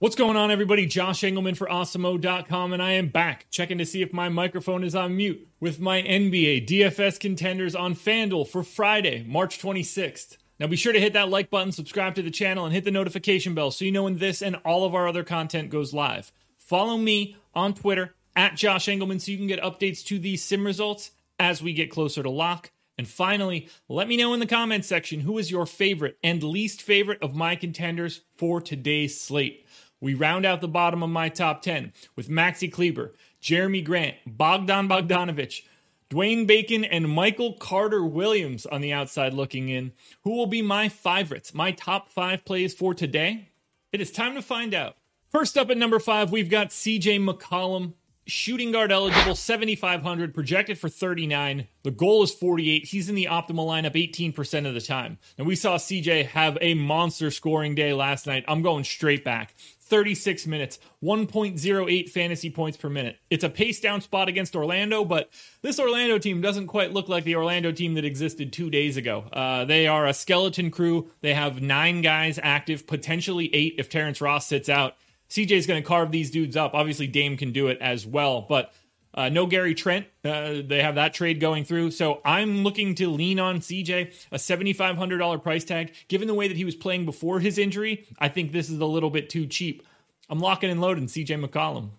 What's going on, everybody? Josh Engleman for Awesemo.com, and I am back checking to see if my microphone is on mute with my NBA DFS contenders on FanDuel for Friday, March 26th. Now, be sure to hit that like button, subscribe to the channel, and hit the notification bell so you know when this and all of our other content goes live. Follow me on Twitter at Josh Engleman so you can get updates to these sim results as we get closer to lock. And finally, let me know in the comments section who is your favorite and least favorite of my contenders for today's slate. We round out the bottom of my top 10 with Maxi Kleber, Jerami Grant, Bogdan Bogdanovic, Dwayne Bacon, and Michael Carter Williams on the outside looking in. Who will be my favorites, my top five plays for today? It is time to find out. First up at number five, we've got CJ McCollum, shooting guard eligible, 7,500, projected for 39. The goal is 48. He's in the optimal lineup 18% of the time. And we saw CJ have a monster scoring day last night. I'm going straight back. 36 minutes, 1.08 fantasy points per minute. It's a pace down spot against Orlando, but this Orlando team doesn't quite look like the Orlando team that existed two days ago. Uh, they are a skeleton crew. They have nine guys active, potentially eight if Terrence Ross sits out. CJ's going to carve these dudes up. Obviously, Dame can do it as well, but uh, no Gary Trent. Uh, they have that trade going through. So I'm looking to lean on CJ, a $7,500 price tag. Given the way that he was playing before his injury, I think this is a little bit too cheap. I'm locking and loading CJ McCollum.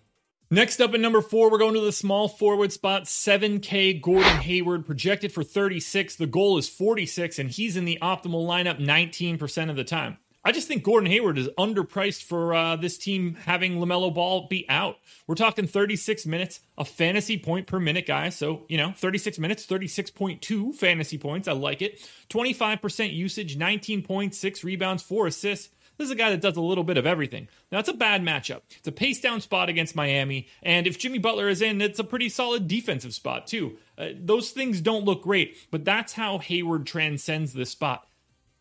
Next up at number four, we're going to the small forward spot. 7K Gordon Hayward projected for 36. The goal is 46, and he's in the optimal lineup 19% of the time. I just think Gordon Hayward is underpriced for uh, this team having LaMelo Ball be out. We're talking 36 minutes, a fantasy point per minute guy. So, you know, 36 minutes, 36.2 fantasy points. I like it. 25% usage, 19 points, six rebounds, four assists. This is a guy that does a little bit of everything. Now, it's a bad matchup. It's a pace down spot against Miami. And if Jimmy Butler is in, it's a pretty solid defensive spot, too. Uh, those things don't look great, but that's how Hayward transcends this spot.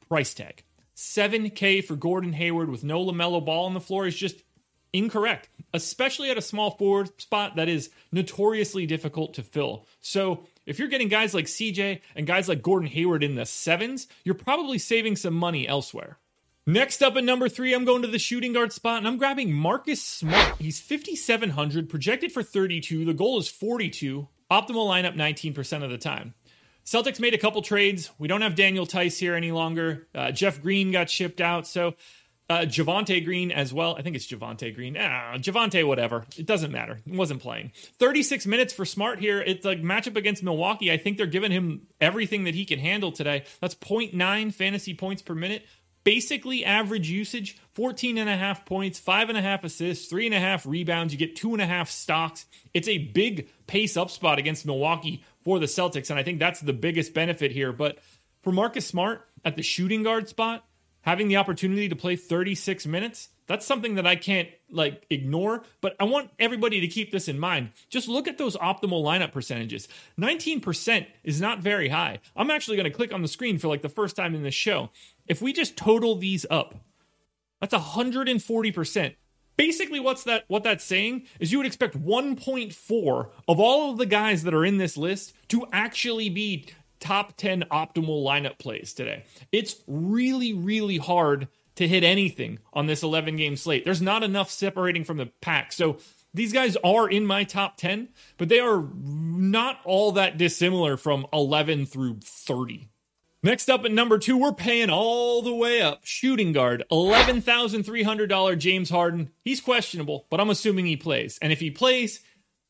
Price tag. 7K for Gordon Hayward with no LaMelo Ball on the floor is just incorrect, especially at a small forward spot that is notoriously difficult to fill. So, if you're getting guys like CJ and guys like Gordon Hayward in the sevens, you're probably saving some money elsewhere. Next up at number three, I'm going to the shooting guard spot and I'm grabbing Marcus Smart. He's 5,700, projected for 32. The goal is 42. Optimal lineup 19% of the time. Celtics made a couple trades. We don't have Daniel Theis here any longer. Uh, Jeff Green got shipped out. So uh, Javonte Green as well. I think it's Javonte Green. Ah, Javonte, whatever. It doesn't matter. He wasn't playing. 36 minutes for Smart here. It's a matchup against Milwaukee. I think they're giving him everything that he can handle today. That's 0.9 fantasy points per minute. Basically, average usage 14 and a half points, five and a half assists, three and a half rebounds. You get two and a half stocks. It's a big pace up spot against Milwaukee for the Celtics. And I think that's the biggest benefit here. But for Marcus Smart at the shooting guard spot, having the opportunity to play 36 minutes, that's something that I can't like ignore, but I want everybody to keep this in mind. Just look at those optimal lineup percentages. 19% is not very high. I'm actually going to click on the screen for like the first time in this show. If we just total these up, that's 140% basically what's that what that's saying is you would expect 1.4 of all of the guys that are in this list to actually be top 10 optimal lineup plays today. It's really really hard to hit anything on this 11 game slate. There's not enough separating from the pack. So these guys are in my top 10, but they are not all that dissimilar from 11 through 30. Next up at number two, we're paying all the way up. Shooting guard, $11,300 James Harden. He's questionable, but I'm assuming he plays. And if he plays,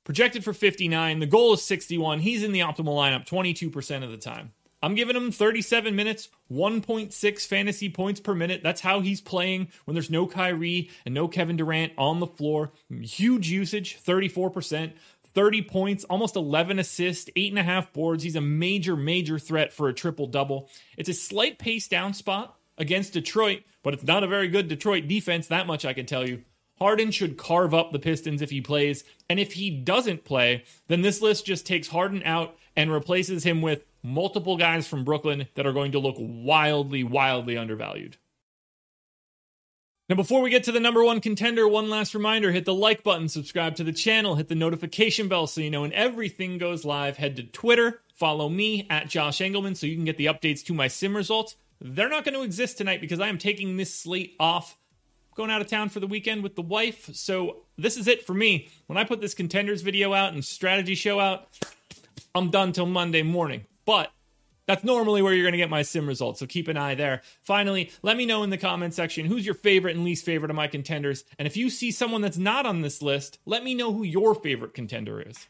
projected for 59, the goal is 61. He's in the optimal lineup 22% of the time. I'm giving him 37 minutes, 1.6 fantasy points per minute. That's how he's playing when there's no Kyrie and no Kevin Durant on the floor. Huge usage, 34%. 30 points, almost 11 assists, eight and a half boards. He's a major, major threat for a triple double. It's a slight pace down spot against Detroit, but it's not a very good Detroit defense. That much I can tell you. Harden should carve up the Pistons if he plays. And if he doesn't play, then this list just takes Harden out and replaces him with multiple guys from Brooklyn that are going to look wildly, wildly undervalued. Now, before we get to the number one contender, one last reminder hit the like button, subscribe to the channel, hit the notification bell so you know when everything goes live. Head to Twitter, follow me at Josh Engleman so you can get the updates to my sim results. They're not going to exist tonight because I am taking this slate off going out of town for the weekend with the wife. So this is it for me. When I put this contenders video out and strategy show out, I'm done till Monday morning. But that's normally where you're going to get my sim results, so keep an eye there. Finally, let me know in the comment section who's your favorite and least favorite of my contenders. And if you see someone that's not on this list, let me know who your favorite contender is.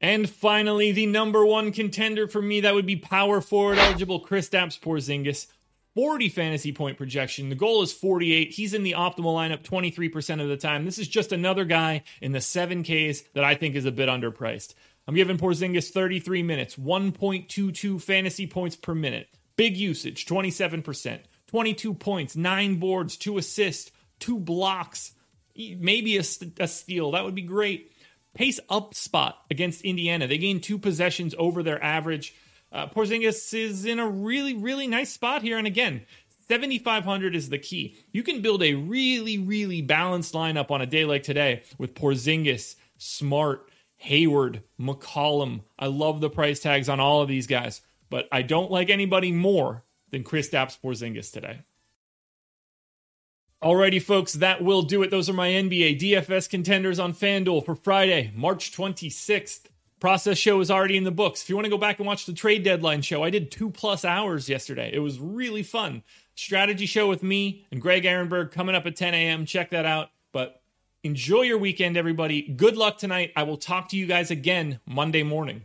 And finally, the number one contender for me that would be power forward eligible Kristaps Porzingis. 40 fantasy point projection. The goal is 48. He's in the optimal lineup 23% of the time. This is just another guy in the 7Ks that I think is a bit underpriced. I'm giving Porzingis 33 minutes, 1.22 fantasy points per minute. Big usage, 27%. 22 points, 9 boards, 2 assists, 2 blocks, maybe a, a steal. That would be great. Pace up spot against Indiana. They gained two possessions over their average. Uh, Porzingis is in a really, really nice spot here. And again, 7,500 is the key. You can build a really, really balanced lineup on a day like today with Porzingis, Smart, Hayward, McCollum. I love the price tags on all of these guys, but I don't like anybody more than Chris Kristaps Porzingis today. Alrighty, folks, that will do it. Those are my NBA DFS contenders on FanDuel for Friday, March 26th. Process show is already in the books. If you want to go back and watch the trade deadline show, I did two plus hours yesterday. It was really fun. Strategy show with me and Greg Ehrenberg coming up at 10 a.m. Check that out. But Enjoy your weekend, everybody. Good luck tonight. I will talk to you guys again Monday morning.